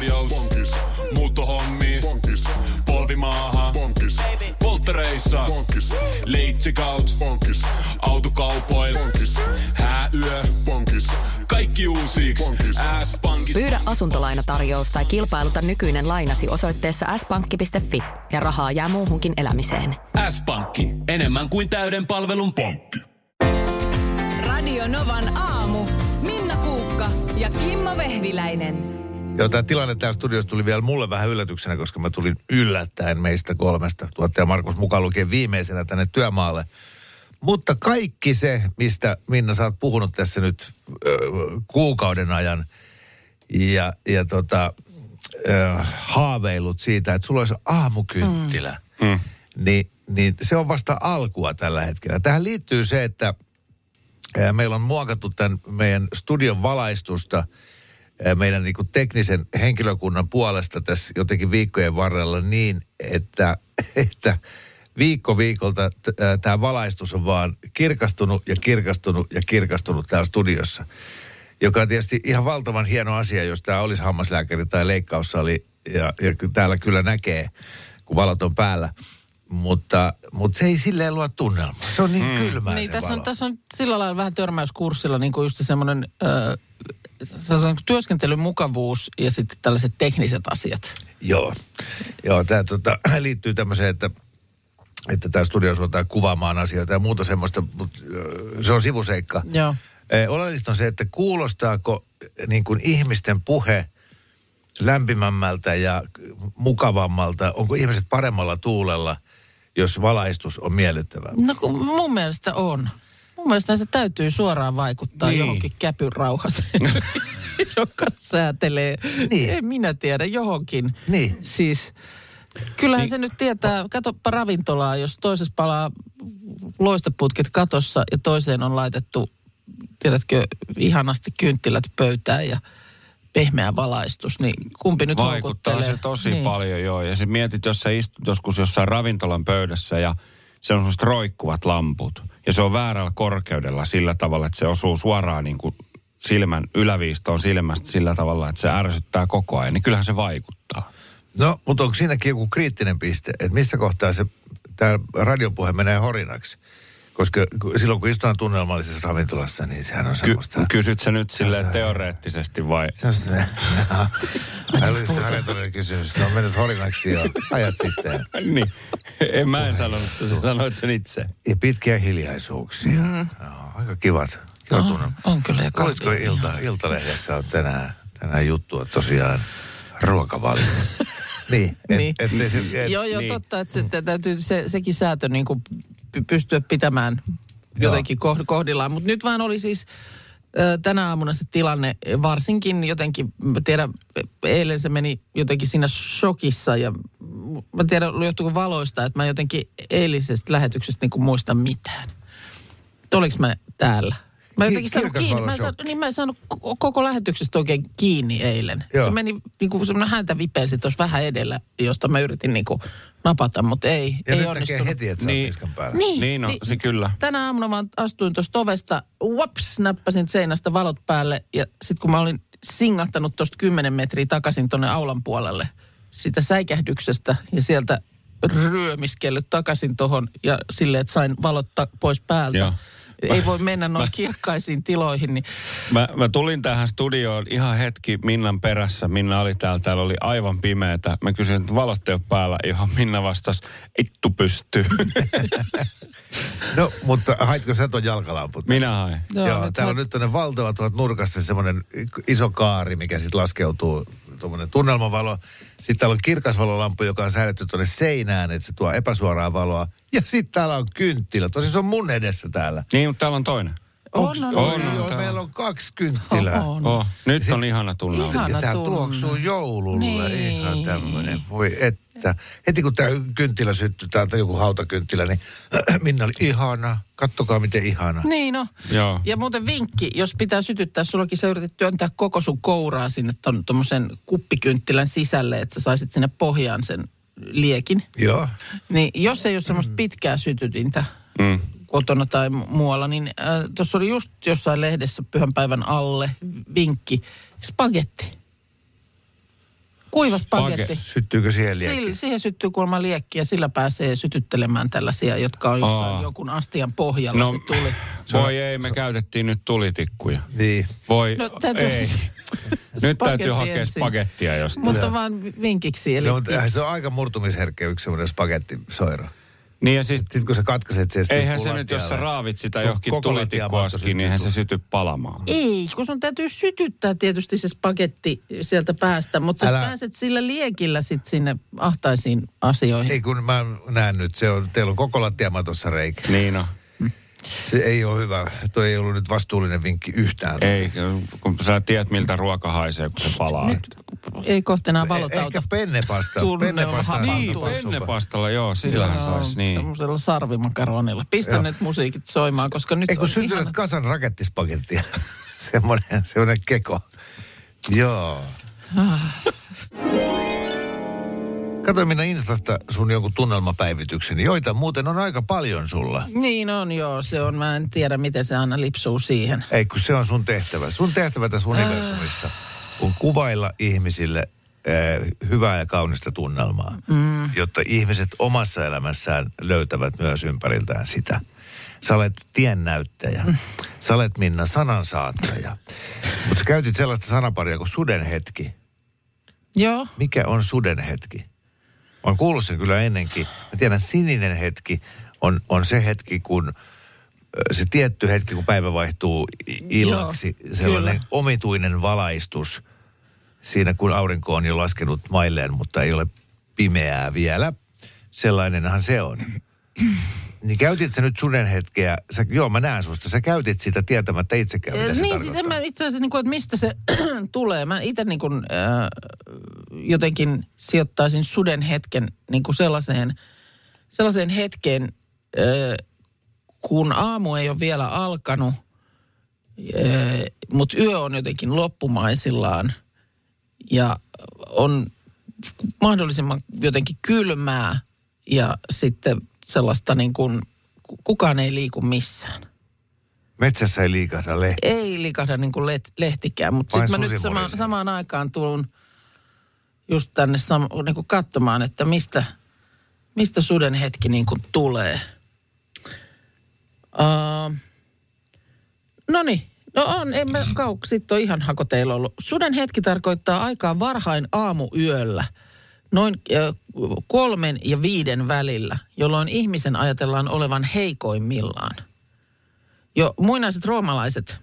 tarjous. Bonkis. Muuttohommi. Bonkis. Polvimaaha. Bonkis. Polttereissa. Bonkis. Leitsikaut. Bonkis. Autokaupoil. Bonkis. Hääyö. Bonkis. Kaikki uusi. S-pankki. Pyydä asuntolainatarjous tai kilpailuta nykyinen lainasi osoitteessa s-pankki.fi ja rahaa jää muuhunkin elämiseen. S-pankki. Enemmän kuin täyden palvelun pankki. Radio Novan aamu. Minna Kuukka ja Kimmo Vehviläinen. Joo, tämä tilanne täällä studiossa tuli vielä mulle vähän yllätyksenä, koska mä tulin yllättäen meistä kolmesta. Tuottaja Markus mukaan lukien viimeisenä tänne työmaalle. Mutta kaikki se, mistä Minna sä oot puhunut tässä nyt ö, kuukauden ajan ja, ja tota, ö, haaveilut siitä, että sulla olisi aamukynttilä, mm. Niin, niin se on vasta alkua tällä hetkellä. Tähän liittyy se, että meillä on muokattu tämän meidän studion valaistusta meidän niin teknisen henkilökunnan puolesta tässä jotenkin viikkojen varrella niin, että, että viikko viikolta tämä valaistus on vaan kirkastunut ja kirkastunut ja kirkastunut täällä studiossa. Joka on tietysti ihan valtavan hieno asia, jos tämä olisi hammaslääkäri tai leikkaussali. Ja, ja täällä kyllä näkee, kun valot on päällä. Mutta, mutta se ei silleen luo tunnelmaa. Se on niin mm. kylmää Niin, se tässä on, valo. tässä on sillä lailla vähän törmäyskurssilla niin kuin just semmoinen sellainen työskentelyn mukavuus ja sitten tällaiset tekniset asiat. Joo, Joo tämä tota, liittyy tämmöiseen, että, että tämä studio suotaan kuvaamaan asioita ja muuta semmoista, mutta se on sivuseikka. Joo. Eh, Oleellista on se, että kuulostaako niin kuin ihmisten puhe lämpimämmältä ja mukavammalta, onko ihmiset paremmalla tuulella, jos valaistus on miellyttävää. No kun mun mielestä on. Mun mielestä se täytyy suoraan vaikuttaa Niin. johonkin käpyn rauhaseen, joka säätelee, Niin. niin. en minä tiedä, johonkin. Niin. Siis kyllähän niin. se nyt tietää, katoppa ravintolaa, jos toisessa palaa loistoputket katossa ja toiseen on laitettu, tiedätkö, ihanasti kynttilät pöytään ja pehmeä valaistus, niin kumpi nyt Vaikuttaa houkuttelee? se tosi niin. paljon, joo. Ja sitten mietit, jos sä istut joskus jossain ravintolan pöydässä ja se on semmoiset roikkuvat lamput. Ja se on väärällä korkeudella sillä tavalla, että se osuu suoraan niin kuin silmän yläviistoon silmästä sillä tavalla, että se ärsyttää koko ajan. Niin kyllähän se vaikuttaa. No, mutta onko siinäkin joku kriittinen piste, että missä kohtaa se tämä radiopuhe menee horinaksi? Koska silloin kun istutaan tunnelmallisessa ravintolassa, niin sehän on Ky- semmoista... kysyt sä nyt silleen teoreettisesti vai? Se on. Älyttömän retorinen kysymys. Se on mennyt horinaksi jo ajat sitten. niin. En mä en sanonut sitä, sä sanoit sen itse. Ja pitkiä hiljaisuuksia. Mm. Joo, aika kivat. Kiva tunnelma. On kyllä ja kahvia. ilta, Iltalehdessä on tänään, tänään juttua tosiaan ruokavalio. niin, et, Niin. ettei se, et, Joo, joo, Niin. totta, että se, täytyy se, sekin säätö niin kuin pystyä pitämään jotenkin koh- kohdillaan. Mutta nyt vaan oli siis tänä aamuna se tilanne, varsinkin jotenkin, mä tiedän, eilen se meni jotenkin siinä shokissa ja mä tiedän, johtuuko valoista, että mä jotenkin eilisestä lähetyksestä niin kuin muista mitään. Oliko mä täällä? Mä Ki- jotenkin saanut kiinni. Mä en, saanut, niin mä en saanut ko- koko lähetyksestä oikein kiinni eilen. Joo. Se meni niin kuin semmoinen häntä vipelsi tuossa vähän edellä, josta mä yritin niin kuin napata, mutta ei, ja ei nyt onnistunut. näkee heti, että Niin. niskan päällä. Niin, Niin, no, se kyllä. Tänä aamuna mä astuin tuosta ovesta, whoops, näppäsin seinästä valot päälle ja sitten kun mä olin singahtanut tuosta 10 metriä takaisin tuonne aulan puolelle sitä säikähdyksestä ja sieltä ryömiskellyt takaisin tuohon ja silleen, että sain valot ta- pois päältä. Joo. Ei voi mennä noin kirkkaisiin tiloihin, niin Mä, mä tulin tähän studioon ihan hetki Minnan perässä. Minna oli täällä, täällä oli aivan pimeätä. Mä kysyin, että valot ei ole päällä, johon Minna vastasi, ittu pystyy. No, mutta haitko sä ton jalkalamput? Minä hain. Joo, Joo, Joo nyt täällä on mä- nyt tuonne valtava tuolta nurkasta semmoinen iso kaari, mikä sitten laskeutuu, tuommoinen tunnelmavalo. Sitten täällä on kirkasvalolampu, joka on säädetty tuonne seinään, että se tuo epäsuoraa valoa. Ja sitten täällä on kynttilä. Tosin se on mun edessä täällä. Niin, mutta täällä on toinen. On, on, on, on. on. Joo, täällä. meillä on kaksi kynttilää. on. Oh, nyt Sit- on ihana tunnelma. Ihana tunne. tuoksuu joululle. Niin. Ihan tämmöinen. Voi että. Heti kun tämä kynttilä syttyi, täältä joku hautakynttilä, niin Minna oli ihana. Kattokaa miten ihana. Niin no. Joo. Ja muuten vinkki, jos pitää sytyttää, sullakin sä yritit työntää koko sun kouraa sinne ton, tommosen kuppikynttilän sisälle, että sä saisit sinne pohjaan sen liekin. Joo. Niin jos ei ole semmoista pitkää sytytintä Mm. Kotona tai mu- muualla, niin äh, tuossa oli just jossain lehdessä pyhän päivän alle vinkki, spagetti. Kuiva spagetti. Syttyykö siihen liekki? Sillä, siihen syttyy kuulemma liekki ja sillä pääsee sytyttelemään tällaisia, jotka on jossain Aa. jokun astian pohjalla No, se tuli. voi ei, me käytettiin nyt tulitikkuja. Niin. Voi, No, täytyy- ei. Nyt täytyy hakea ensin. spagettia jostain. Mutta vaan vinkiksi. Eli No, mutta se on aika murtumisherkkä yksi semmoinen spagettisoira. Niin ja siis Sitten kun sä katkaiset sen, eihän se nyt, jos sä raavit sitä johonkin koko tulitikkuaskiin, niin eihän se syty palamaan. Ei, kun sun täytyy sytyttää tietysti se spagetti sieltä päästä, mutta sä Älä- pääset sillä liekillä sit sinne ahtaisiin asioihin. Ei kun mä näen nyt, se on, teillä on koko lattiamatossa reikä. Niin on. Se ei ole hyvä. Toi ei ollut nyt vastuullinen vinkki yhtään. Ei, kun sä tiedät miltä ruoka haisee, kun se palaa. Nyt ei kohta enää Eh- valotauta. Ehkä pennepasta. Tunne on Pennepasta hantu. Niin, pennepastalla, joo, sillähän saisi, niin. Semmoisella sarvimakaronilla. Pistä Joo. nyt musiikit soimaan, koska nyt Ei kun on syntynyt ihana. kasan rakettispakettia. semmoinen, semmoinen keko. Joo. Katoin minä Instasta sun jonkun tunnelmapäivityksen, joita muuten on aika paljon sulla. Niin on joo, se on. Mä en tiedä, miten se aina lipsuu siihen. Ei, kun se on sun tehtävä. Sun tehtävä tässä universumissa on kuvailla ihmisille äh, hyvää ja kaunista tunnelmaa, mm. jotta ihmiset omassa elämässään löytävät myös ympäriltään sitä. Sä olet tiennäyttäjä. Sä olet Minna sanansaattaja. Mutta sä käytit sellaista sanaparia kuin sudenhetki. Joo, Mikä on sudenhetki? Oon kuullut sen kyllä ennenkin. Mä tiedän, sininen hetki on, on se hetki, kun se tietty hetki, kun päivä vaihtuu illaksi. Joo, sellainen kyllä. omituinen valaistus siinä, kun aurinko on jo laskenut mailleen, mutta ei ole pimeää vielä. Sellainenhan se on. Niin käytit sä nyt sudenhetkeä, sä, joo mä näen susta, sä käytit sitä tietämättä itsekään, mitä se niin, siis en tarkoittaa. mä itse asiassa, niin kuin, että mistä se tulee. Mä itse niin kuin, äh, jotenkin sijoittaisin suden hetken niin kuin sellaiseen, sellaiseen hetkeen, äh, kun aamu ei ole vielä alkanut, äh, mutta yö on jotenkin loppumaisillaan ja on mahdollisimman jotenkin kylmää ja sitten sellaista niin kuin, ku- kukaan ei liiku missään Metsässä ei liikahda lehti. ei likahda niin kuin lehtikään, mutta sitten mä nyt sama, samaan aikaan tulun just tänne sam, niin kuin katsomaan, että mistä, mistä suden hetki niin kuin tulee. Uh, no niin, no on, en mä kau, sitten on ihan hakoteilla ollut. Suden hetki tarkoittaa aikaa varhain aamuyöllä, noin kolmen ja viiden välillä, jolloin ihmisen ajatellaan olevan heikoimmillaan. Jo muinaiset roomalaiset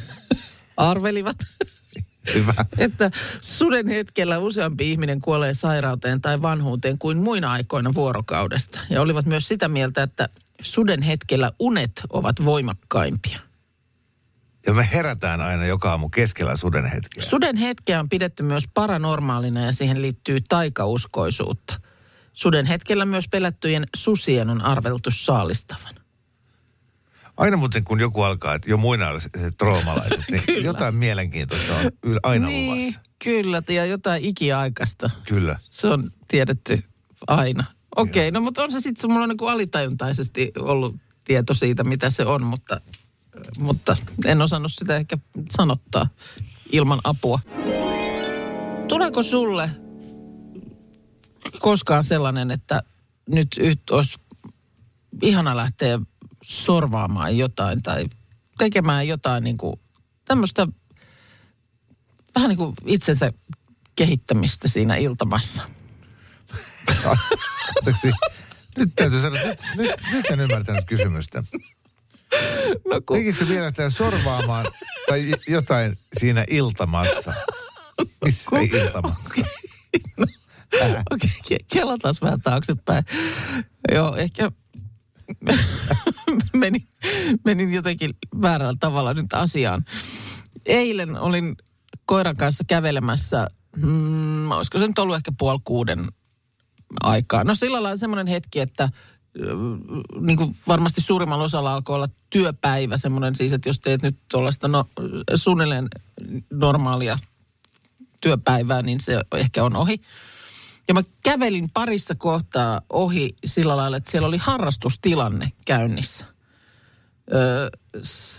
arvelivat, Hyvä. että suden hetkellä useampi ihminen kuolee sairauteen tai vanhuuteen kuin muina aikoina vuorokaudesta. Ja olivat myös sitä mieltä, että suden hetkellä unet ovat voimakkaimpia. Ja me herätään aina joka aamu keskellä suden hetkeä. Suden hetkeä on pidetty myös paranormaalina ja siihen liittyy taikauskoisuutta. Suden hetkellä myös pelättyjen susien on arveltu saalistavan. Aina muuten kun joku alkaa, että jo muinaiset roomalaiset, niin jotain mielenkiintoista on aina niin, luvassa. kyllä, ja jotain ikiaikaista. Kyllä. Se on tiedetty aina. Okei, no mutta on se sitten, mulla on niin alitajuntaisesti ollut tieto siitä, mitä se on, mutta, mutta en osannut sitä ehkä sanottaa ilman apua. Tuleeko sulle koskaan sellainen, että nyt yht olisi ihana lähteä sorvaamaan jotain tai tekemään jotain niin kuin tämmöistä vähän niin kuin itsensä kehittämistä siinä iltamassa? Nyt täytyy sanoa, nyt, nyt, nyt en ymmärtänyt kysymystä. No kun, Tekisi vielä lähteä sorvaamaan tai jotain siinä iltamassa. Missä iltamassa? okei, okay, kelataan vähän taaksepäin. Joo, ehkä menin, menin jotenkin väärällä tavalla nyt asiaan. Eilen olin koiran kanssa kävelemässä, mm, olisiko se nyt ollut ehkä puoli kuuden aikaa. No sillä lailla semmoinen hetki, että niin kuin varmasti suurimmalla osalla alkoi olla työpäivä semmoinen siis, että jos teet nyt tuollaista no, suunnilleen normaalia työpäivää, niin se ehkä on ohi. Ja mä kävelin parissa kohtaa ohi sillä lailla, että siellä oli harrastustilanne käynnissä. Öö,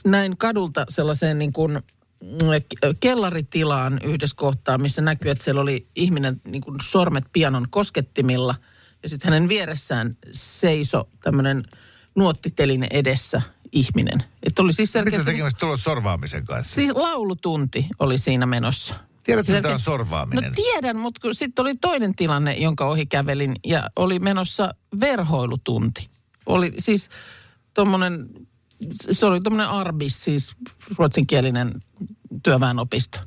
näin kadulta sellaiseen niin kuin ke- kellaritilaan yhdessä kohtaa, missä näkyy, että siellä oli ihminen niin kuin sormet pianon koskettimilla. Ja sitten hänen vieressään seiso tämmöinen nuottiteline edessä ihminen. Että oli siis Mitä selkeästi... tekemistä tulla sorvaamisen kanssa? Siis laulutunti oli siinä menossa. Tiedätkö, mitä on Selkeästi- sorvaaminen? No tiedän, mutta sitten oli toinen tilanne, jonka ohi kävelin ja oli menossa verhoilutunti. Oli siis tuommoinen, se oli tuommoinen Arbis, siis ruotsinkielinen työväenopisto.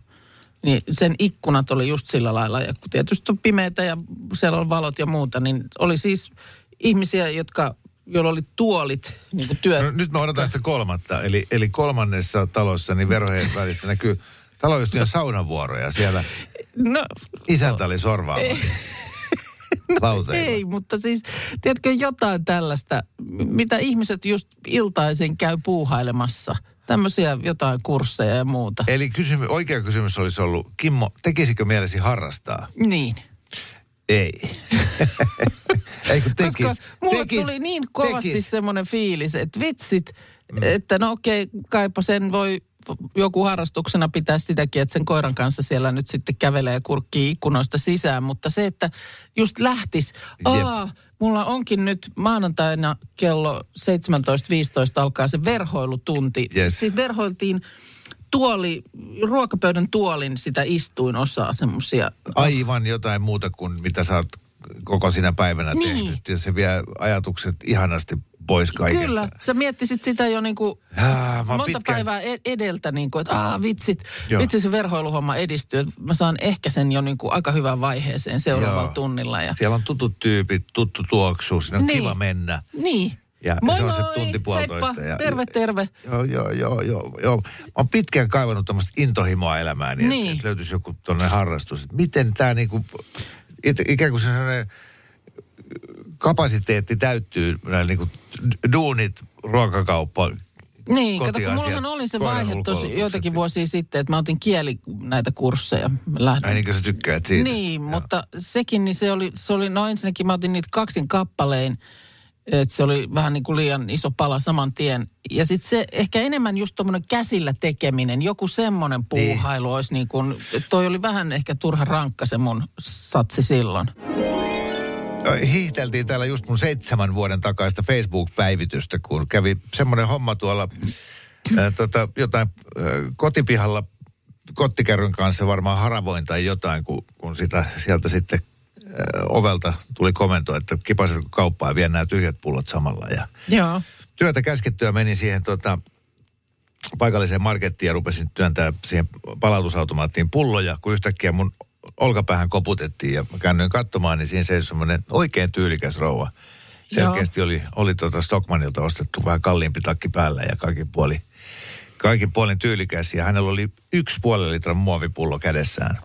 Niin sen ikkunat oli just sillä lailla, ja kun tietysti on pimeitä ja siellä on valot ja muuta, niin oli siis ihmisiä, jotka, joilla oli tuolit, niin kuin työ... No, nyt mä odotan sitä kolmatta. Eli, eli kolmannessa talossa niin verhojen välistä näkyy taloyhtiön saunavuoroja. Siellä No, isäntä oli sorvaamassa. Lauteilla. Ei, mutta siis, tiedätkö jotain tällaista, mitä ihmiset just iltaisin käy puuhailemassa. Tämmöisiä jotain kursseja ja muuta. Eli kysymy, oikea kysymys olisi ollut, Kimmo, tekisikö mielesi harrastaa? Niin. Ei. Ei kun tekis. Koska mulle tekis, tuli niin kovasti tekis. semmoinen fiilis, että vitsit, että no okei, kaipa sen voi joku harrastuksena pitää sitäkin, että sen koiran kanssa siellä nyt sitten kävelee ja kurkkii ikkunoista sisään. Mutta se, että just lähtis, aa, mulla onkin nyt maanantaina kello 17.15 alkaa se verhoilutunti. Yes. Siis verhoiltiin tuoli, ruokapöydän tuolin sitä istuinosaa semmoisia. Aivan jotain muuta kuin mitä sä oot koko sinä päivänä Niin. tehnyt. Ja se vie ajatukset ihanasti pois kaikesta. Kyllä, sä miettisit sitä jo niin kuin Ah, oon monta pitkään- päivää e- edeltä, niin kuin, että Aa, vitsit, Joo. vitsi se verhoiluhomma edistyy. Mä saan ehkä sen jo niin kuin aika hyvään vaiheeseen seuraavalla Joo. tunnilla. Ja... Siellä on tutut tyypit, tuttu tuoksu, siinä on Niin. kiva mennä. Niin. Ja moi se on se tunti puolitoista. heippa, ja, terve, terve. Joo, joo, joo, joo, joo. Mä oon pitkään kaivannut tämmöistä intohimoa elämääni, niin. Niin. että, että löytyisi joku tuonne harrastus. Miten tämä niinku, it, ikään kuin se sellainen kapasiteetti täyttyy, näillä niinku duunit, ruokakauppa, Niin, kato, kun mullahan oli se vaihe tosi joitakin vuosia sitten, että mä otin kieli näitä kursseja. Lähdin. Ai niin kuin sä tykkäät siitä. Niin, mutta sekin, niin se oli, se oli, no ensinnäkin mä otin niitä kaksin kappalein, että se oli vähän niin kuin liian iso pala saman tien. Ja sitten se ehkä enemmän just tuommoinen käsillä tekeminen, joku semmoinen puuhailu olisi niin kuin, toi oli vähän ehkä turha rankka se mun satsi silloin. Hiihteltiin täällä just mun seitsemän vuoden takaista Facebook-päivitystä, kun kävi semmoinen homma tuolla ää, tota, jotain ää, kotipihalla kottikärryn kanssa varmaan haravoin tai jotain, kun, kun sitä sieltä sitten ää, ovelta tuli komento, että kipasetko kauppaa ja vie nämä tyhjät pullot samalla. Ja Joo. työtä käskettyä menin siihen tota, paikalliseen markettiin ja rupesin työntää siihen palautusautomaattiin pulloja, kun yhtäkkiä mun olkapäähän koputettiin ja mä käännyin katsomaan, niin siinä seisoi semmoinen oikein tyylikäs rouva. Selkeästi oli, oli tota Stockmanilta ostettu vähän kalliimpi takki päällä ja kaikin puoli, kaikin puolin tyylikäs. Ja hänellä oli yksi puolen litran muovipullo kädessään.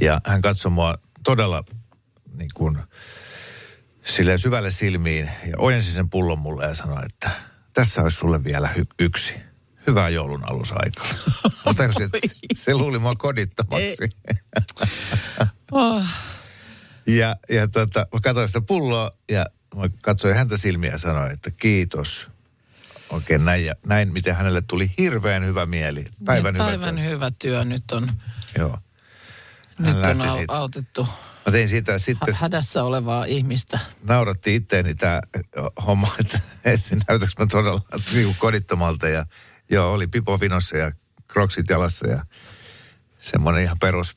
Ja hän katsoi mua todella niin kuin, silleen syvälle silmiin ja ojensi sen pullon mulle ja sanoi, että tässä olisi sulle vielä hy- yksi. Hyvää joulun alusaikaa. Mä tajusin, että se luuli mua kodittomaksi. Oh. ja ja tota, mä katsoin sitä pulloa ja mä katsoin häntä silmiä ja sanoin, että kiitos. Oikein näin, ja näin, miten hänelle tuli hirveän hyvä mieli. Päivän, Niin, hyvä päivän työ. hyvä työ nyt on, Joo. nyt on au, siitä. autettu Mä tein siitä sitten, hä- hädässä olevaa ihmistä. nauratti itteeni tämä homma, että, että näytäks mä todella niin kodittomalta. Ja joo, oli pipo vinossa ja kroksit jalassa ja semmoinen ihan perus,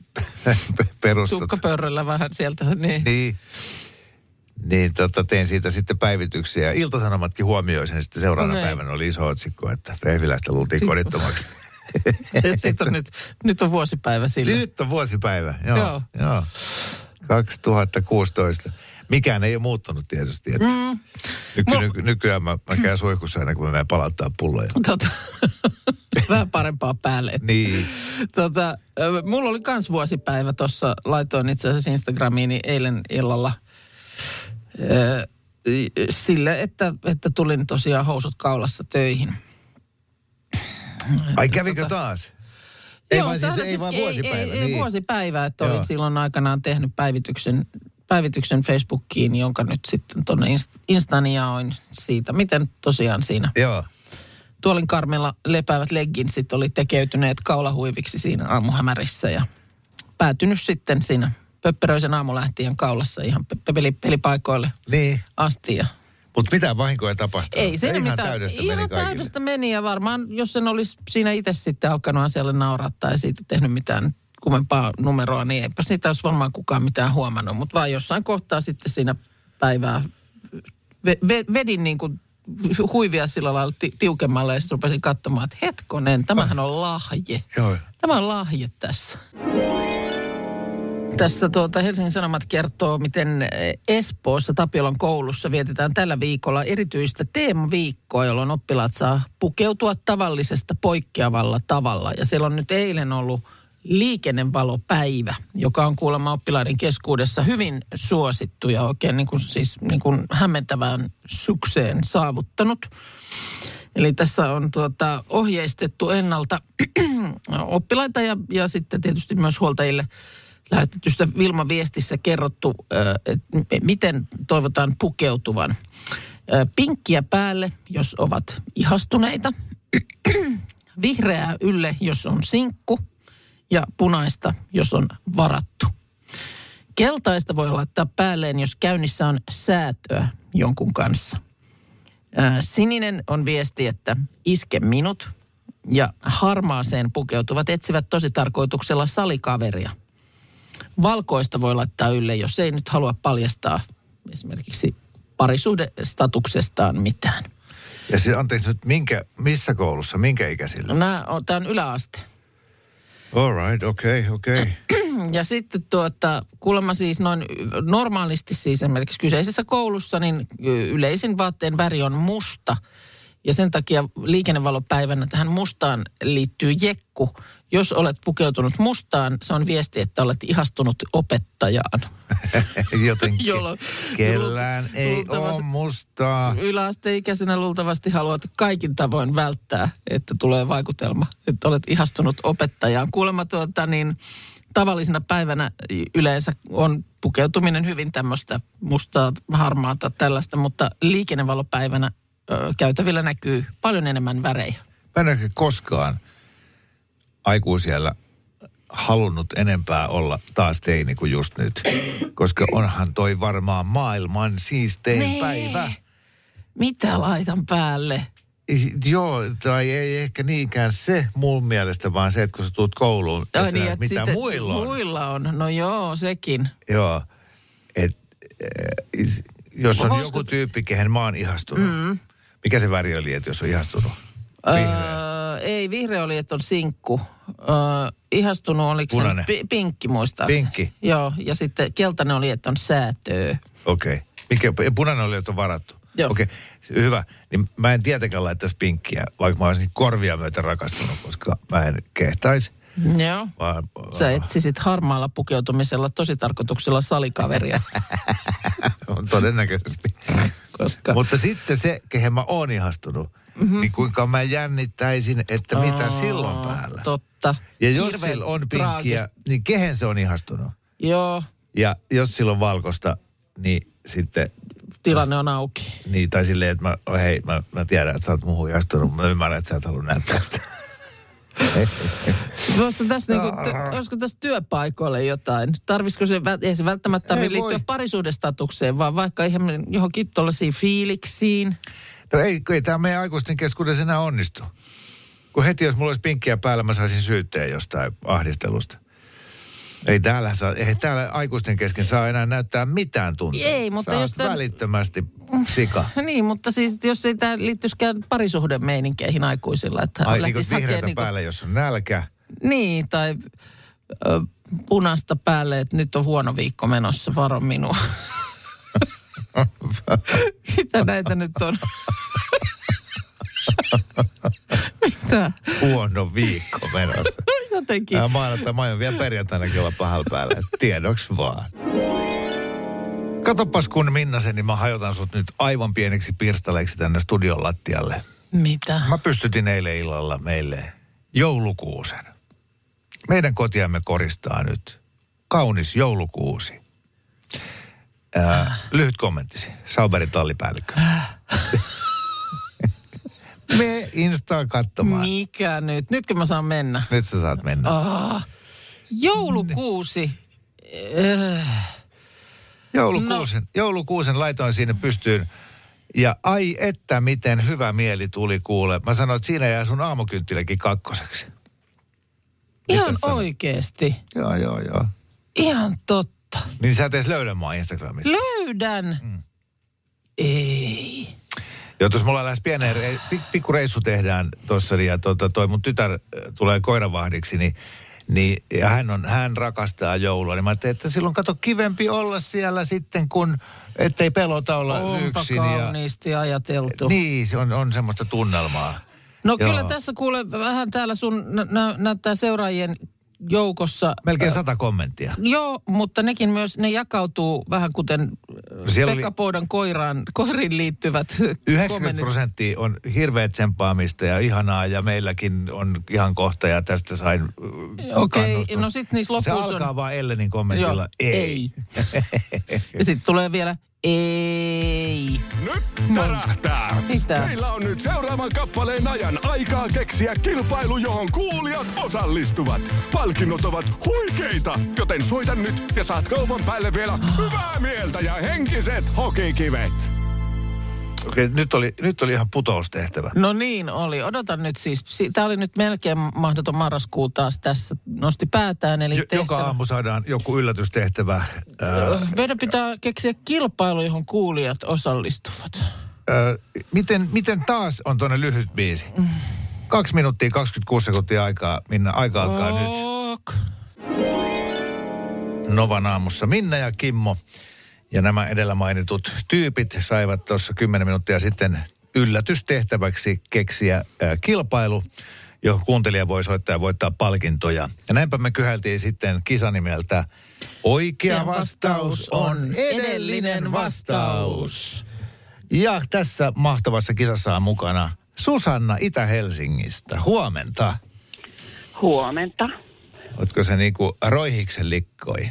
perus Tukkapörröllä vähän sieltä, niin. Niin, niin tota, tein siitä sitten päivityksiä. Iltasanomatkin huomioi sen sitten seuraavana Okei. päivänä oli iso otsikko, että Vehviläistä luultiin kodittomaksi. Sitten on nyt, nyt on vuosipäivä sillä. Nyt on vuosipäivä, joo. Joo. joo. 2016. Mikään ei ole muuttunut tietysti. Että mm. nyky, nyky, nykyään mä, mä käyn suihkussa aina, kun mä menen palauttaa pulloja. Tota, vähän parempaa päälle. Niin. Tota, mulla oli kans vuosipäivä tuossa, laitoin itse asiassa Instagramiini eilen illalla sille, että, että tulin tosiaan housut kaulassa töihin. Ai kävikö taas? Ei Joo, vaan, siis, ei vaan ei, vuosipäivä. Ei, ei, niin. vuosipäivä, että Joo. olin silloin aikanaan tehnyt päivityksen, päivityksen Facebookiin, jonka nyt sitten tuonne Instani jaoin siitä, miten tosiaan siinä Joo. tuolin karmilla lepäävät legginsit oli tekeytyneet kaulahuiviksi siinä aamuhämärissä ja päätynyt sitten siinä pöpperöisen aamulähtien kaulassa ihan pe- peli, pelipaikoille Niin, asti. Ja mutta mitään vahinkoa ei tapahtunut. ei siinä ihan mitään. täydestä ihan meni kaikille. täydestä meni ja varmaan, jos sen olisi siinä itse sitten alkanut asialle nauraa tai siitä tehnyt mitään kummempaa numeroa, niin eipä siitä olisi varmaan kukaan mitään huomannut. Mutta vaan jossain kohtaa sitten siinä päivää ve, ve, vedin niin kuin huivia sillä lailla ti, tiukemmalle ja sitten rupesin katsomaan, että hetkonen, tämähän on lahje. Joo. Tämä on lahje tässä. Tässä tuota Helsingin Sanomat kertoo, miten Espoossa Tapiolan koulussa vietetään tällä viikolla erityistä teemaviikkoa, jolloin oppilaat saa pukeutua tavallisesta poikkeavalla tavalla. Ja siellä on nyt eilen ollut liikennevalopäivä, joka on kuulemma oppilaiden keskuudessa hyvin suosittu ja oikein niin kuin, siis niin kuin hämmentävään sukseen saavuttanut. Eli tässä on tuota, ohjeistettu ennalta oppilaita ja, ja sitten tietysti myös huoltajille lähetetystä Vilma-viestissä kerrottu, että miten toivotaan pukeutuvan. Pinkkiä päälle, jos ovat ihastuneita. Vihreää ylle, jos on sinkku. Ja punaista, jos on varattu. Keltaista voi laittaa päälleen, jos käynnissä on säätöä jonkun kanssa. Ää, Sininen on viesti, että iske minut. Ja harmaaseen pukeutuvat etsivät tosi tarkoituksella salikaveria. Valkoista voi laittaa ylle, jos ei nyt halua paljastaa esimerkiksi parisuhdestatuksestaan mitään. Ja siis, anteeksi nyt, minkä, missä koulussa, minkä ikäisillä? On, tämä on yläaste. All right, okei, okay, okei. Okay. Ja sitten tuota, kuulemma siis noin normaalisti siis esimerkiksi kyseisessä koulussa, niin yleisin vaatteen väri on musta. Ja sen takia liikennevalopäivänä tähän mustaan liittyy jekku. Jos olet pukeutunut mustaan, se on viesti, että olet ihastunut opettajaan. Joten Jolloin- kellään ei ole mustaa. Yläasteikäisenä luultavasti haluat kaikin tavoin välttää, että tulee vaikutelma, että olet ihastunut opettajaan. Kuulemma tuota niin, tavallisena päivänä yleensä on pukeutuminen hyvin tämmöistä mustaa, harmaata, tällaista, mutta liikennevalopäivänä ö, käytävillä näkyy paljon enemmän värejä. Mä en ole koskaan aikuisiellä halunnut enempää olla taas teini kuin just nyt. Koska onhan toi varmaan maailman siistein Nee. päivä. Mitä laitan päälle? Joo, tai ei ehkä niinkään se mun mielestä, vaan se, että kun sä tuut kouluun, että Ai sä näet, mitä niin, sitten muilla on. Muilla on, no joo, sekin. Joo. Et, is- jos on Voisiko- joku tyyppi, kehen mä oon ihastunut. Mm. Mikä se väri oli, että jos on ihastunut? Vihreä. Öö, ei, vihreä oli, että on sinkku. Öö, ihastunut oliko Punainen. se pi- pinkki muistaakseni? Pinkki. Joo, ja sitten keltainen oli, että on säätöä. Okei. Okay. Mikä, punainen oli, että on varattu. Joo. Okei, okay. hyvä. Niin mä en tietenkään laittaisi pinkkiä, vaikka mä olisin korvia myöten rakastunut, koska mä en kehtaisi. Joo. Vaan, Sä etsisit harmaalla pukeutumisella tosi tarkoituksella salikaveria. on todennäköisesti. Koska... Mutta sitten se, kehen mä oon ihastunut, mm-hmm. niin kuinka mä jännittäisin, että mitä Aa, silloin päällä. Totta. Ja jos Hirveän sillä on pinkkiä, traagista. niin kehen se on ihastunut? Joo, Ja jos sillä on valkoista, niin sitten, tilanne on auki. niin, tai silleen, että mä, hei, mä, mä tiedän, että sä oot muuhun ihastunut, mä ymmärrän, että sä et halua näyttää sitä. Olisiko tässä, niinku, ty, olisiko tässä työpaikoille jotain? Tarvisiko se, ei se välttämättä Ei liittyä parisuhdestatukseen, vaan vaikka ihan johonkin tuollaisiin fiiliksiin. No ei, ei tämä meidän aikuisten keskuudessa enää onnistu. Kun heti, jos mulla olisi pinkkiä päällä, mä saisin syytteen jostain ahdistelusta. Ei täällä, saa, ei täällä aikuisten kesken saa enää näyttää mitään tunteita. Ei, mutta jos tän- välittömästi sika. Niin, mutta siis jos ei tämä liittyisikään parisuhdemeininkeihin aikuisilla, että Ai niin kuin vihreätä niinku- päällä, jos on nälkä. Niin, tai ö, punaista päälle, että nyt on huono viikko menossa, varo minua. Mitä näitä nyt on? Mitä? Huono viikko menossa. Jotenkin. Mä maanantai, mä aion vielä perjantainakin olla pahalla päällä. Tiedoks vaan. Katopas kun Minnasen, niin mä hajotan sut nyt aivan pieneksi pirstaleiksi tänne studion lattialle. Mitä? Mä pystytin eilen illalla meille joulukuusen. Meidän kotiamme koristaa nyt kaunis joulukuusi. Ää, lyhyt kommenttisi. Sauberin tallipäällikkö. Me Instaa katsomaan. Mikä nyt? Nytkö mä saan mennä? Nyt sä saat mennä. Ah, joulukuusi. Äh, Joulukuusen, no. joulukuusen laitoin sinne pystyyn. Ja ai että miten hyvä mieli tuli kuule. Mä sanoin, että siinä jää sun aamukynttiläkin kakkoseksi. ihan oikeesti. Joo, joo, joo. Ihan totta. Niin sä et edes löydä mua Instagramista. Löydän. Mm. Ei. Joo, tuossa mulla lähes pienen pik, pikku reissu tehdään tuossa ja tota, toi mun tytär äh, tulee koiravahdiksi, niin, niin ja hän, on, hän rakastaa joulua. Niin mä ajattelin, että silloin kato kivempi olla siellä sitten, kun ettei pelota olla Onpa yksin. Ja, kauniisti ajateltu. niin, se on, on semmoista tunnelmaa. No Joo. kyllä tässä kuule vähän täällä sun nä- nä- näyttää seuraajien joukossa. Melkein Ö, sata kommenttia. Joo, mutta nekin myös, ne jakautuu vähän kuten siellä Pekka oli- Poudan koiraan, koiriin liittyvät 90 kommentit. prosenttia on hirveät tsempaamista ja ihanaa ja meilläkin on ihan kohta ja tästä sain äh, Okei, kannustusta. no sit niissä Se lopussa alkaa on... vaan Ellenin kommentilla. Joo, ei. ja sitten tulee vielä ei. Nyt tärähtää. Mitä? Meillä on nyt seuraavan kappaleen ajan aikaa keksiä kilpailu, johon kuulijat osallistuvat. Palkinnot ovat huikeita, joten soita nyt ja saat kaupan päälle vielä hyvää mieltä ja henkiset hokikivet. Okei, nyt oli, nyt oli ihan putoustehtävä. No niin oli. Odotan nyt siis. Tämä oli nyt melkein mahdoton marraskuu taas tässä. Nosti päätään. Eli Jo, tehtävä. joka aamu saadaan joku yllätystehtävä. Äh, Meidän pitää keksiä kilpailu, johon kuulijat osallistuvat. äh, miten, miten taas on tuonne lyhyt biisi? Kaksi minuuttia 26 sekuntia aikaa. Minna, aika alkaa nyt. Ok. Novan aamussa Minna ja Kimmo. Ja nämä edellä mainitut tyypit saivat tuossa 10 minuuttia sitten yllätystehtäväksi keksiä äh, kilpailu, johon kuuntelija voi soittaa ja voittaa palkintoja. Ja näinpä me kyhältiin sitten kisanimeltä Oikea vastaus on edellinen vastaus. Ja tässä mahtavassa kisassa on mukana Susanna Itä-Helsingistä. Huomenta. Huomenta. Oletko se niinku roihiksen likkoi?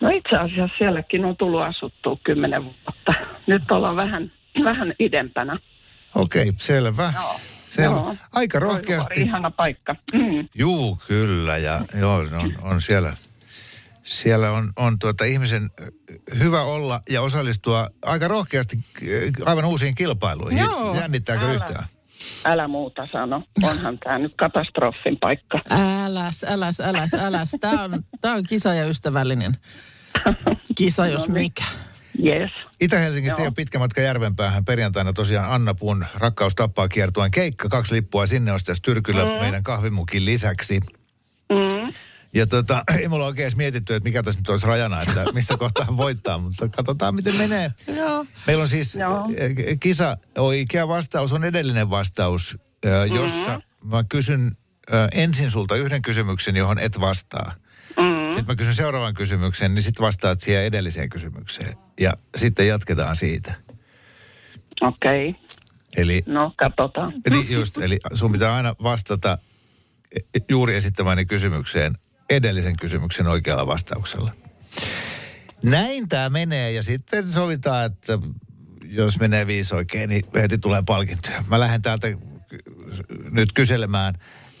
No itse asiassa sielläkin on tullut asuttua kymmenen vuotta. Nyt ollaan vähän, vähän idempänä. Okei, selvä. selvä. Joo. Aika Koivuvuori, rohkeasti. Ihana paikka. Mm. Juu, kyllä. Ja joo, on, on siellä, siellä on, on tuota ihmisen hyvä olla ja osallistua aika rohkeasti ö, aivan uusiin kilpailuihin. Joo. Jännittääkö Älä. yhtään? Älä muuta sano. Onhan tämä nyt katastrofin paikka. Äläs, äläs, äläs, äläs. Tämä on, tää on kisa ja ystävällinen kisa, jos No mikä. Yes. Itä-Helsingistä Joo. ja pitkä matka Järvenpäähän perjantaina tosiaan Anna Puun Rakkaus tappaa kiertueen keikka. Kaksi lippua sinne ostaisi Tyrkyllä mm. meidän kahvimukin lisäksi. Mm. Ja tota, ei mulla oikein edes mietitty, että mikä tässä nyt olisi rajana, että missä kohtaa voittaa, mutta katsotaan miten menee. Joo. Meillä on siis Joo. äh, kisa, oikea vastaus on edellinen vastaus, äh, jossa mä kysyn ensin sulta yhden kysymyksen, johon et vastaa. Mm. Sitten mä kysyn seuraavan kysymyksen, niin sitten vastaat siihen edelliseen kysymykseen. Ja sitten jatketaan siitä. Okei. Okay. Eli, No, katsotaan. eli, just, eli sun pitää aina vastata juuri esittämäni kysymykseen edellisen kysymyksen oikealla vastauksella. Näin tämä menee ja sitten sovitaan, että jos menee viisi oikein, niin heti tulee palkintoja. Mä lähden täältä nyt kyselemään.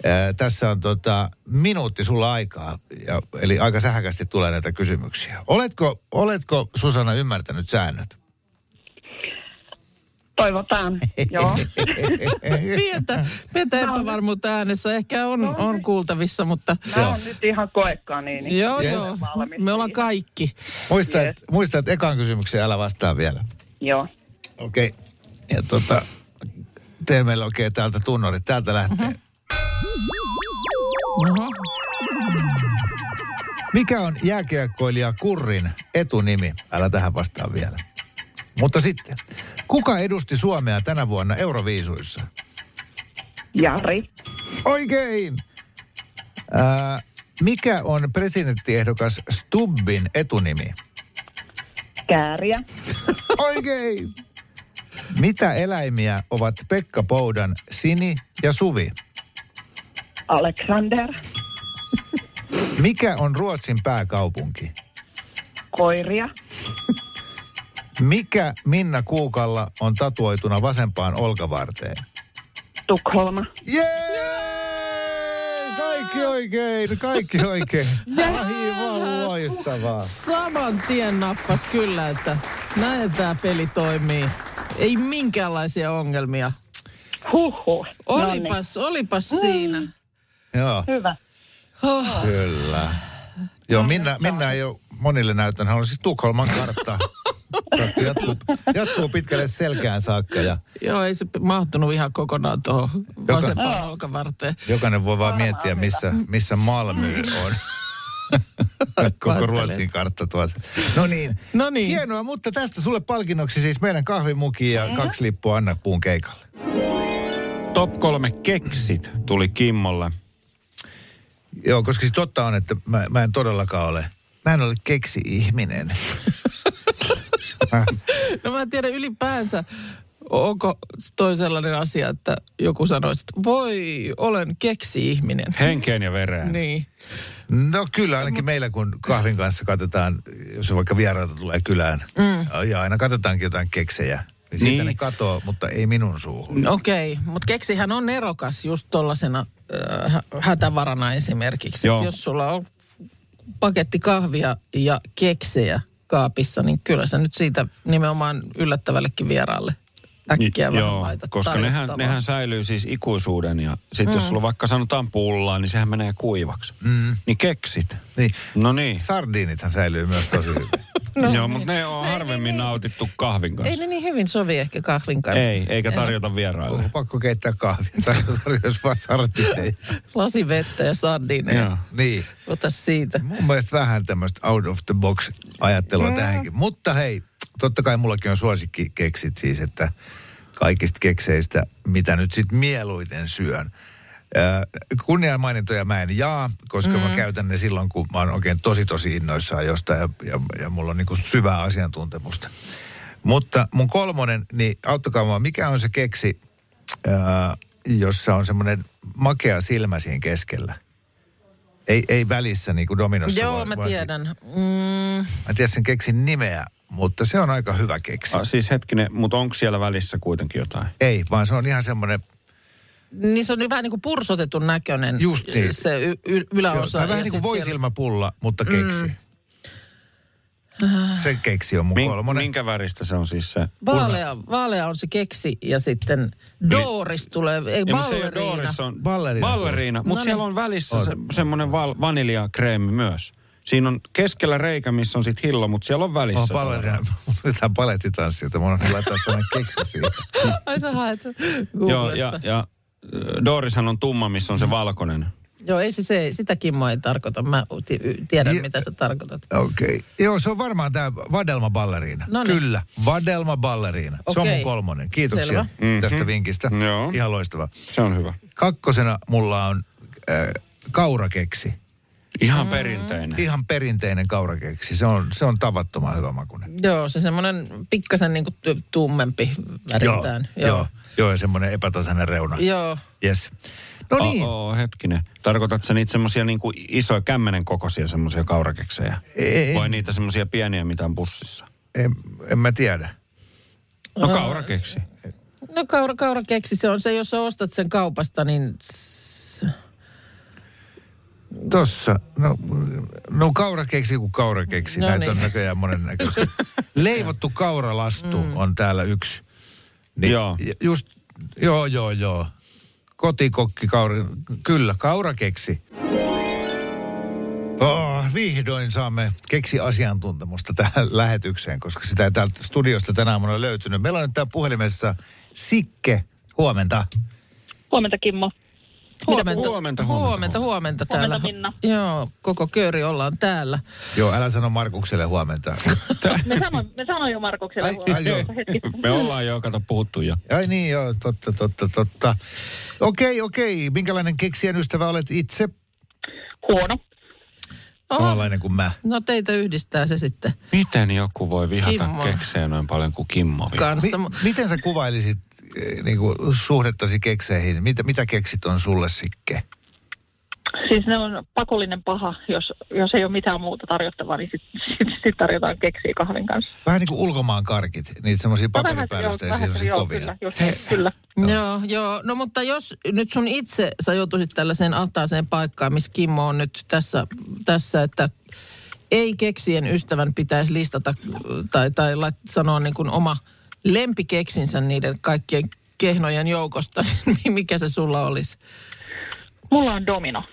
Ää, tässä on tota, minuutti sulla aikaa, ja, eli aika sähäkästi tulee näitä kysymyksiä. Oletko, oletko Susanna ymmärtänyt säännöt? Toivotaan. Joo. Pientä, pientä epävarmuutta äänessä ehkä on, on kuultavissa, mutta Mä oon nyt ihan koekaniini. joo, Yes. joo, me ollaan kaikki. Muista, Yes. että muista, et ekaan kysymykseen älä vastaa vielä. Joo. Okei. Okay. Ja tota, teen meillä oikein täältä tunnorit. Täältä lähtee. Mm-hmm. Oho. Mikä on jääkiekkoilija Kurrin etunimi? Älä tähän vastaa vielä. Mutta sitten, kuka edusti Suomea tänä vuonna Euroviisuissa? Jari. Oikein! Ää, mikä on presidenttiehdokas Stubbin etunimi? Kääriä. Oikein! Mitä eläimiä ovat Pekka Poudan Sini ja Suvi? Alexander. Mikä on Ruotsin pääkaupunki? Koiria. Mikä Minna Kuukalla on tatuoituna vasempaan olkavarteen? Tukholma. Jee! Kaikki oikein, kaikki oikein. Aivan loistavaa. Saman tien nappas kyllä, että näin tämä peli toimii. Ei minkäänlaisia ongelmia. Huhhuh. No niin. Olipas, olipas siinä. Joo, Hyvä. Oh, kyllä. Joo, Minna, Minna ei ole monille näyttänyt. Hän on siis Tukholman kartta. Kartta jatkuu, jatkuu pitkälle selkään saakka ja joo, ei se mahtunut ihan kokonaan tuohon vasempaan olkavarteen. jokainen voi vaan miettiä, missä, missä Malmö on. Koko. Ruotsin kartta tuossa. No niin. No niin. Hienoa, mutta tästä sulle palkinnoksi siis meidän kahvimuki ja kaksi lippua Anna Puun keikalle. Top kolme keksit tuli Kimmolle. Joo, koska siis totta on, että mä, mä en todellakaan ole, mä en ole keksi-ihminen. No mä en tiedä ylipäänsä, onko toi sellainen asia, että joku sanoisi, että voi, olen keksi-ihminen. Henkeen ja vereen. Niin. No kyllä, ainakin meillä kun kahvin kanssa katsotaan, jos vaikka vieraita tulee kylään, mm. ja aina katsotetaankin jotain keksejä, niin siitä Niin. ne katoo, mutta ei minun suuhun. Okei, okay, mutta keksihän on erokas just tollasena hätävarana esimerkiksi. Joo. Jos sulla on paketti kahvia ja keksejä kaapissa, niin kyllä sä nyt siitä nimenomaan yllättävällekin vieraalle äkkiä vähän Joo, koska nehän, nehän säilyy siis ikuisuuden ja sitten mm. jos sulla vaikka sanotaan pullaa, niin sehän menee kuivaksi. Mm. Niin keksit. Niin. No niin. Sardiinithan säilyy myös tosi hyvin. No, Joo, mutta ne on harvemmin nautittu kahvin Ei kanssa. ne niin hyvin sovi ehkä kahvin kanssa. Ei, eikä tarjota vieraille. Onko pakko keittää kahvia tarjoisi vaan sardiineja? Lasi vettä ja sardiineja. Joo. Niin. Ota siitä. Mun mielestä vähän tämmöistä out of the box ajattelua tähänkin. Mutta hei, totta kai mullakin on suosikkikeksit siis, että kaikista kekseistä, mitä nyt sitten mieluiten syön. Kunnianmainintoja mä en jaa, koska mm. mä käytän ne silloin, kun mä oon oikein tosi tosi innoissaan jostain ja, ja, ja mulla on niinku syvää asiantuntemusta. Mutta mun kolmonen, niin auttakaa mua, mikä on se keksi, äh, jossa on semmoinen makea silmä siinä keskellä? Ei, ei välissä niin kuin dominossa. Joo, vaan- mä vaan si- tiedän. Mm, Mä en tiedä sen keksin nimeä, mutta se on aika hyvä keksi. Ah, siis hetkinen, mutta onko siellä välissä kuitenkin jotain? Ei, vaan se on ihan semmoinen, niin se on vähän niin kuin pursotetun näköinen. Just niin. Se y- y- joo, yläosa. tai vähän niin kuin voisilmäpulla, mutta keksi. Mm. Se keksi on mun Min, minkä väristä se on siis se? Vaalea, vaalea on se keksi ja sitten Doris tulee, ei Ja, mutta se ei. Doris, on Balleriina. balleriina. Mutta No siellä niin. on välissä On. se, semmoinen val, vaniljakreemi myös. Siinä on keskellä reikä, missä on sitten hillo, mutta siellä on välissä. Oh, ballerina. Tämä palettitanssi, että mun on laittaa sellainen keksi siihen. Ai sä haet Joo, ja, ja Dorishan on tumma, missä on se valkoinen. Joo, ei se, se sitä Kimmo ei tarkoita. Mä ti- tiedän, Ja- mitä sä tarkoitat. Okei. Okay. Joo, se on varmaan tämä Vadelma Balleriina. Noniin. Kyllä, Vadelma Balleriina. Se on mun kolmonen. Kiitoksia Selvä. Mhm. tästä vinkistä. Joo. Ihan loistava. Se on hyvä. Kakkosena mulla on äh, kaurakeksi. Ihan mm. perinteinen. Ihan perinteinen kaurakeksi. Se on, se on tavattoman hyvä makunen. Joo, se semmoinen pikkasen niin kuin tummempi väriltään. Joo, joo. joo, ja semmoinen epätasainen reuna. Joo. Yes. No niin, Oh, oh, hetkinen. Tarkoitatko sä niitä semmosia niinku isoja kämmenen kokoisia semmosia kaurakeksejä? Ei. Vai niitä semmosia pieniä, mitä on pussissa? en, en mä tiedä. No kaurakeksi. No kaura, kaurakeksi, se on se, jos sä ostat sen kaupasta, niin Tossa, no, no kaurakeksi kuin kaurakeksi. No Näitä niin. on näköjään monen näköisiä. Leivottu kauralastu mm. on täällä yksi. Niin, Joo. Just, joo, joo, joo. Kotikokki, kaura, kyllä, kaurakeksi. Oh, vihdoin saamme keksi asiantuntemusta tähän lähetykseen, koska sitä ei täältä studiosta tänä aamuna löytynyt. Meillä on nyt täällä puhelimessa Sikke. Huomenta. Huomenta Kimmo. Huomenta, Huomenta, huomenta, huomenta, huomenta täällä. Huomenta, Minna. Joo, koko kööri ollaan täällä. Joo, älä sano Markukselle huomenta. Me sanoin, me sanoin jo Markukselle Ai- huomenta. ai joo. Hetki. Me ollaan jo, kato, puhuttu jo. Ai niin, joo, totta, totta, totta. Okei, okei. Minkälainen keksijän ystävä olet itse? Huono. Samanlainen kuin mä. No teitä yhdistää se sitten Miten joku voi vihata Kimmo. keksejä noin paljon kuin Kimmo. Mi- miten sä kuvailisit niin kuin, suhdettasi kekseihin? Mitä, mitä keksit on sulle, Sikke? Siis ne on pakollinen paha, jos, jos ei ole mitään muuta tarjottavaa, niin sitten sit, sit tarjotaan keksiä kahvin kanssa. Vähän niin kuin ulkomaan karkit, niitä semmoisia No paperipäällysteisiä, semmoisia joo, kovia. kyllä, just, kyllä. Joo, joo. No mutta jos nyt sun itse sä joutuisit tällaiseen ahtaaseen paikkaan, missä Kimmo on nyt tässä, tässä että ei keksien ystävän pitäisi listata tai, tai lait, sanoa niin kuin oma lempikeksinsä niiden kaikkien kehnojen joukosta, niin mikä se sulla olisi? Mulla on domino.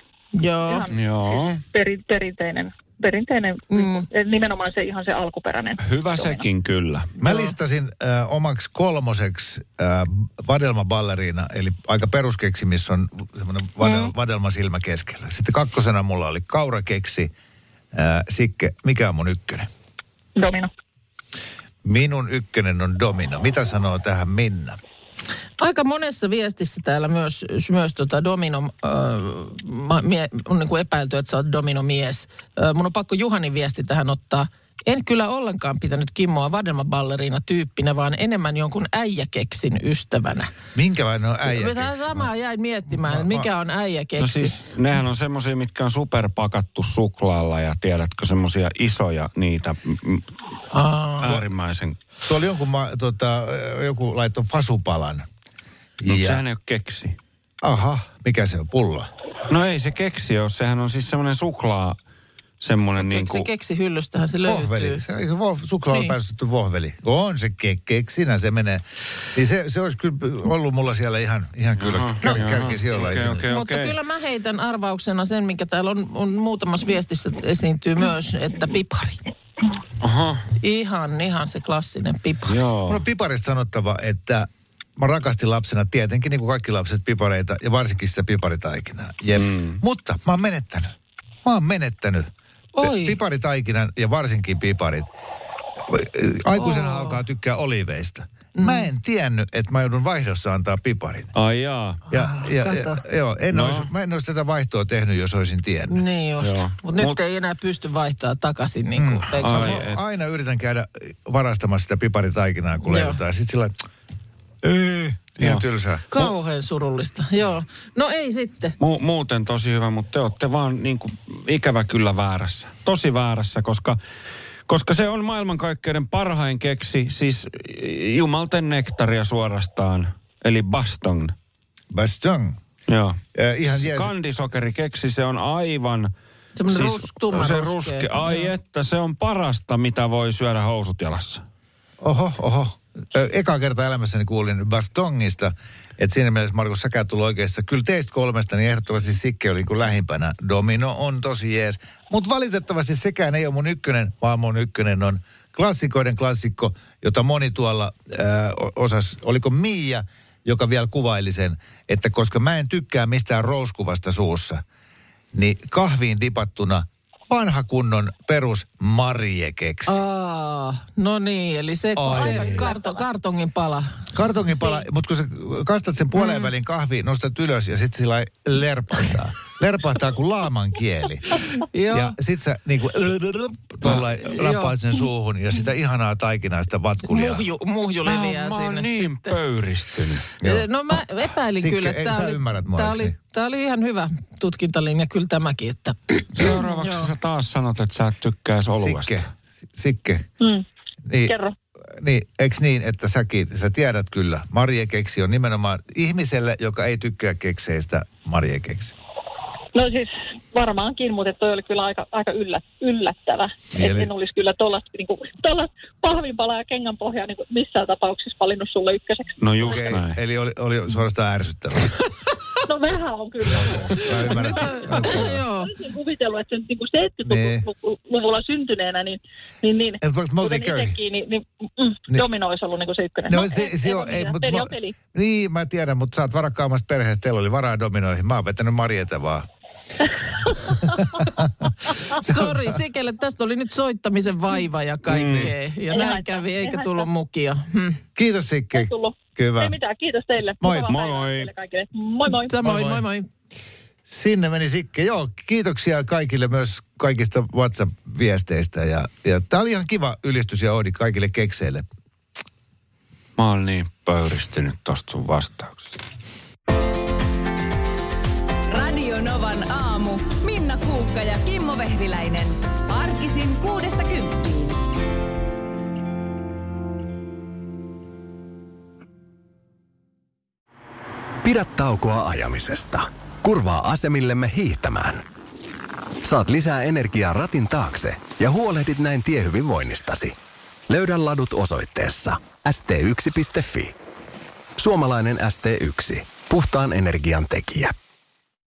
Joo. Ihan Joo. peri, perinteinen, perinteinen mm. nimenomaan se ihan se alkuperäinen. Hyvä domino. sekin kyllä. Mä listasin äh, omaksi kolmoseksi äh, vadelmaballeriina, eli aika peruskeksi, missä on semmoinen vadel, mm. vadelmasilmä keskellä. Sitten kakkosena mulla oli kaurakeksi. Äh, Sikke, mikä on mun ykkönen? Domino. Minun ykkönen on domino. Mitä sanoo tähän Minna? Aika monessa viestissä täällä myös, myös tota domino, äh, mie, on niin kuin epäilty, että sä oot dominomies. Äh, mun on pakko Juhanin viesti tähän ottaa. En kyllä ollenkaan pitänyt Kimmoa vadelmaballeriina tyyppinä, vaan enemmän jonkun äijäkeksin ystävänä. Minkälainen on äijä? Tähän samaa jäin miettimään, Mä- että mikä on äijäkeksi. No siis, nehän on semmosia, mitkä on superpakattu suklaalla ja tiedätkö, semmosia isoja niitä Aa, äärimmäisen. Tuolla jonkun, ma, tota, joku laittoi fasupalan. No, sehän ei ole keksi. Aha, mikä se on? Pulla? No ei se keksi ole, sehän on siis semmoinen suklaa, semmoinen niin se kuin... keksi hyllystähän se Vohveli. löytyy. Se, eikö vo- suklaalla Niin. päästetty vohveli. On se ke- keksinä se menee. Niin se, se olisi kyllä ollut mulla siellä ihan, ihan kyllä Aha, kär, jaha, kärkisijoilla. okei, esimerkiksi. okei. Mutta kyllä mä heitän arvauksena sen, mikä täällä on, on muutamassa viestissä esiintyy myös, että pipari. Aha, Ihan, ihan se klassinen pipari. joo. Mun on piparista sanottava, että mä rakastin lapsena tietenkin niin kuin kaikki lapset pipareita ja varsinkin sitä piparitaikinaa. Jep. Mm. Mutta mä oon menettänyt. Mä oon menettänyt. Oi. Piparitaikinan ja varsinkin piparit. Aikuisena oh. alkaa tykkää oliveista. Mm. Mä en tiennyt, että mä joudun vaihdossa antaa piparin. Ai jaa. Ja, ja, ja, kato. joo, en No. olisi, mä en olisi tätä vaihtoa tehnyt, jos olisin tiennyt. Niin just. Mutta nyt Mut- ei enää pysty vaihtaa takaisin niin kuin mm. Ai, et- aina yritän käydä varastamassa sitä piparitaikinaa, kun leivotaan. Sitten sillä ei, ihan Joo. tylsää. Kauhean surullista, joo. No ei sitten. Mu- muuten tosi hyvä, mutta te olette vaan niin kuin ikävä kyllä väärässä. Tosi väärässä, koska, koska se on maailmankaikkeuden parhain keksi, siis jumalten nektaria suorastaan, eli baston. Baston. Joo. Äh, ihan jees. Kandisokeri keksi, se on aivan... Semmoinen rus, tumma se ruskea. ruske, ai Joo. että se on parasta, mitä voi syödä housut jalassa. Oho, oho. Eka kerta elämässäni kuulin Bastongista, että siinä mielessä Markus säkä tullut oikeassa. Kyllä teistä kolmesta, niin ehdottomasti Sikke oli kuin lähimpänä. Domino on tosi jees. Mutta valitettavasti sekään ei ole mun ykkönen, vaan mun ykkönen on klassikoiden klassikko, jota moni tuolla äh, osas, oliko Miia, joka vielä kuvaili sen, että koska mä en tykkää mistään rouskuvasta suussa, niin kahviin dipattuna vanha kunnon perus marjekeksi. Aa, no niin, eli se, Ai. se karto, kartongin pala. Kartongin pala, mutta kun sä kastat sen puoleen välin kahviin, nostat ylös ja sitten sillä lailla lerpahtaa. kuin laaman kieli. Joo. Ja sit sä niinku tuolla Joo. rappaat sen suuhun ja sitä ihanaa taikinaa, sitä vatkulia. Muhju, muhju leviää mä sinne niin sitten. pöyristynyt. Joo. No mä epäilin Sikke, kyllä, että tämä oli, ymmärrät tää oli, niin? tää oli ihan hyvä tutkintalinja, kyllä tämäkin, että Seuraavaksi Joo. sä taas sanot, että sä et tykkäisi oluesta. Sikke, Sikke. Mm. Niin, Kerro. niin, eikö niin, että säkin, sä tiedät kyllä, marjekeksi on nimenomaan ihmiselle, joka ei tykkää kekseistä marjekeksi. No siis varmaankin, mutta toi oli kyllä aika, aika yllä, yllättävä. Niin, eli- Et en olisi kyllä tuollaista niinku, pahvinpalaa ja kengänpohjaa niinku missään tapauksessa valinnut sulle ykköseksi. No just Okei, näin. Eli oli, oli suorastaan ärsyttävää. No vähän on kyllä. Mä ymmärrän. joo. Olisin kuvitellut, että niinku Niin. 70-luvulla syntyneenä, niin, niin, niin kuten itsekin, niin, niin, mm, Niin. domino olisi ollut niinku se ykkönen. No, No, se, ei, se on, ei, mut, peli mä, on peli. Niin, mä tiedän, mutta sä oot varakkaammasta perheestä, teillä oli varaa dominoihin. Mä oon vetänyt Marjeta vaan. Sori, Sikelle tästä oli nyt soittamisen vaiva ja kaikkea. Ja Ei näin haittaa, kävi, ei eikä haittaa. tullut mukia. Hm. Kiitos Sikke. Ei tullut. Hyvä. Ei mitään, kiitos teille. Moi. Mukavaa Moi moi. Moi moi. Samoin, Moi, moi moi. moi. Sinne meni Sikke. Joo, kiitoksia kaikille myös kaikista WhatsApp-viesteistä. Ja, ja tää oli ihan kiva ylistys ja oodi kaikille kekseille. Mä oon niin pöyristynyt tosta sun vastauksesta. Radio Novan aamu. Minna Kuukka ja Kimmo Vehviläinen. Arkisin kuudesta kymppiin. Pidä taukoa ajamisesta. Kurvaa asemillemme hiihtämään. Saat lisää energiaa ratin taakse ja huolehdit näin tiehyvinvoinnistasi. Löydä ladut osoitteessa st1.fi. Suomalainen ST1. Puhtaan energian tekijä.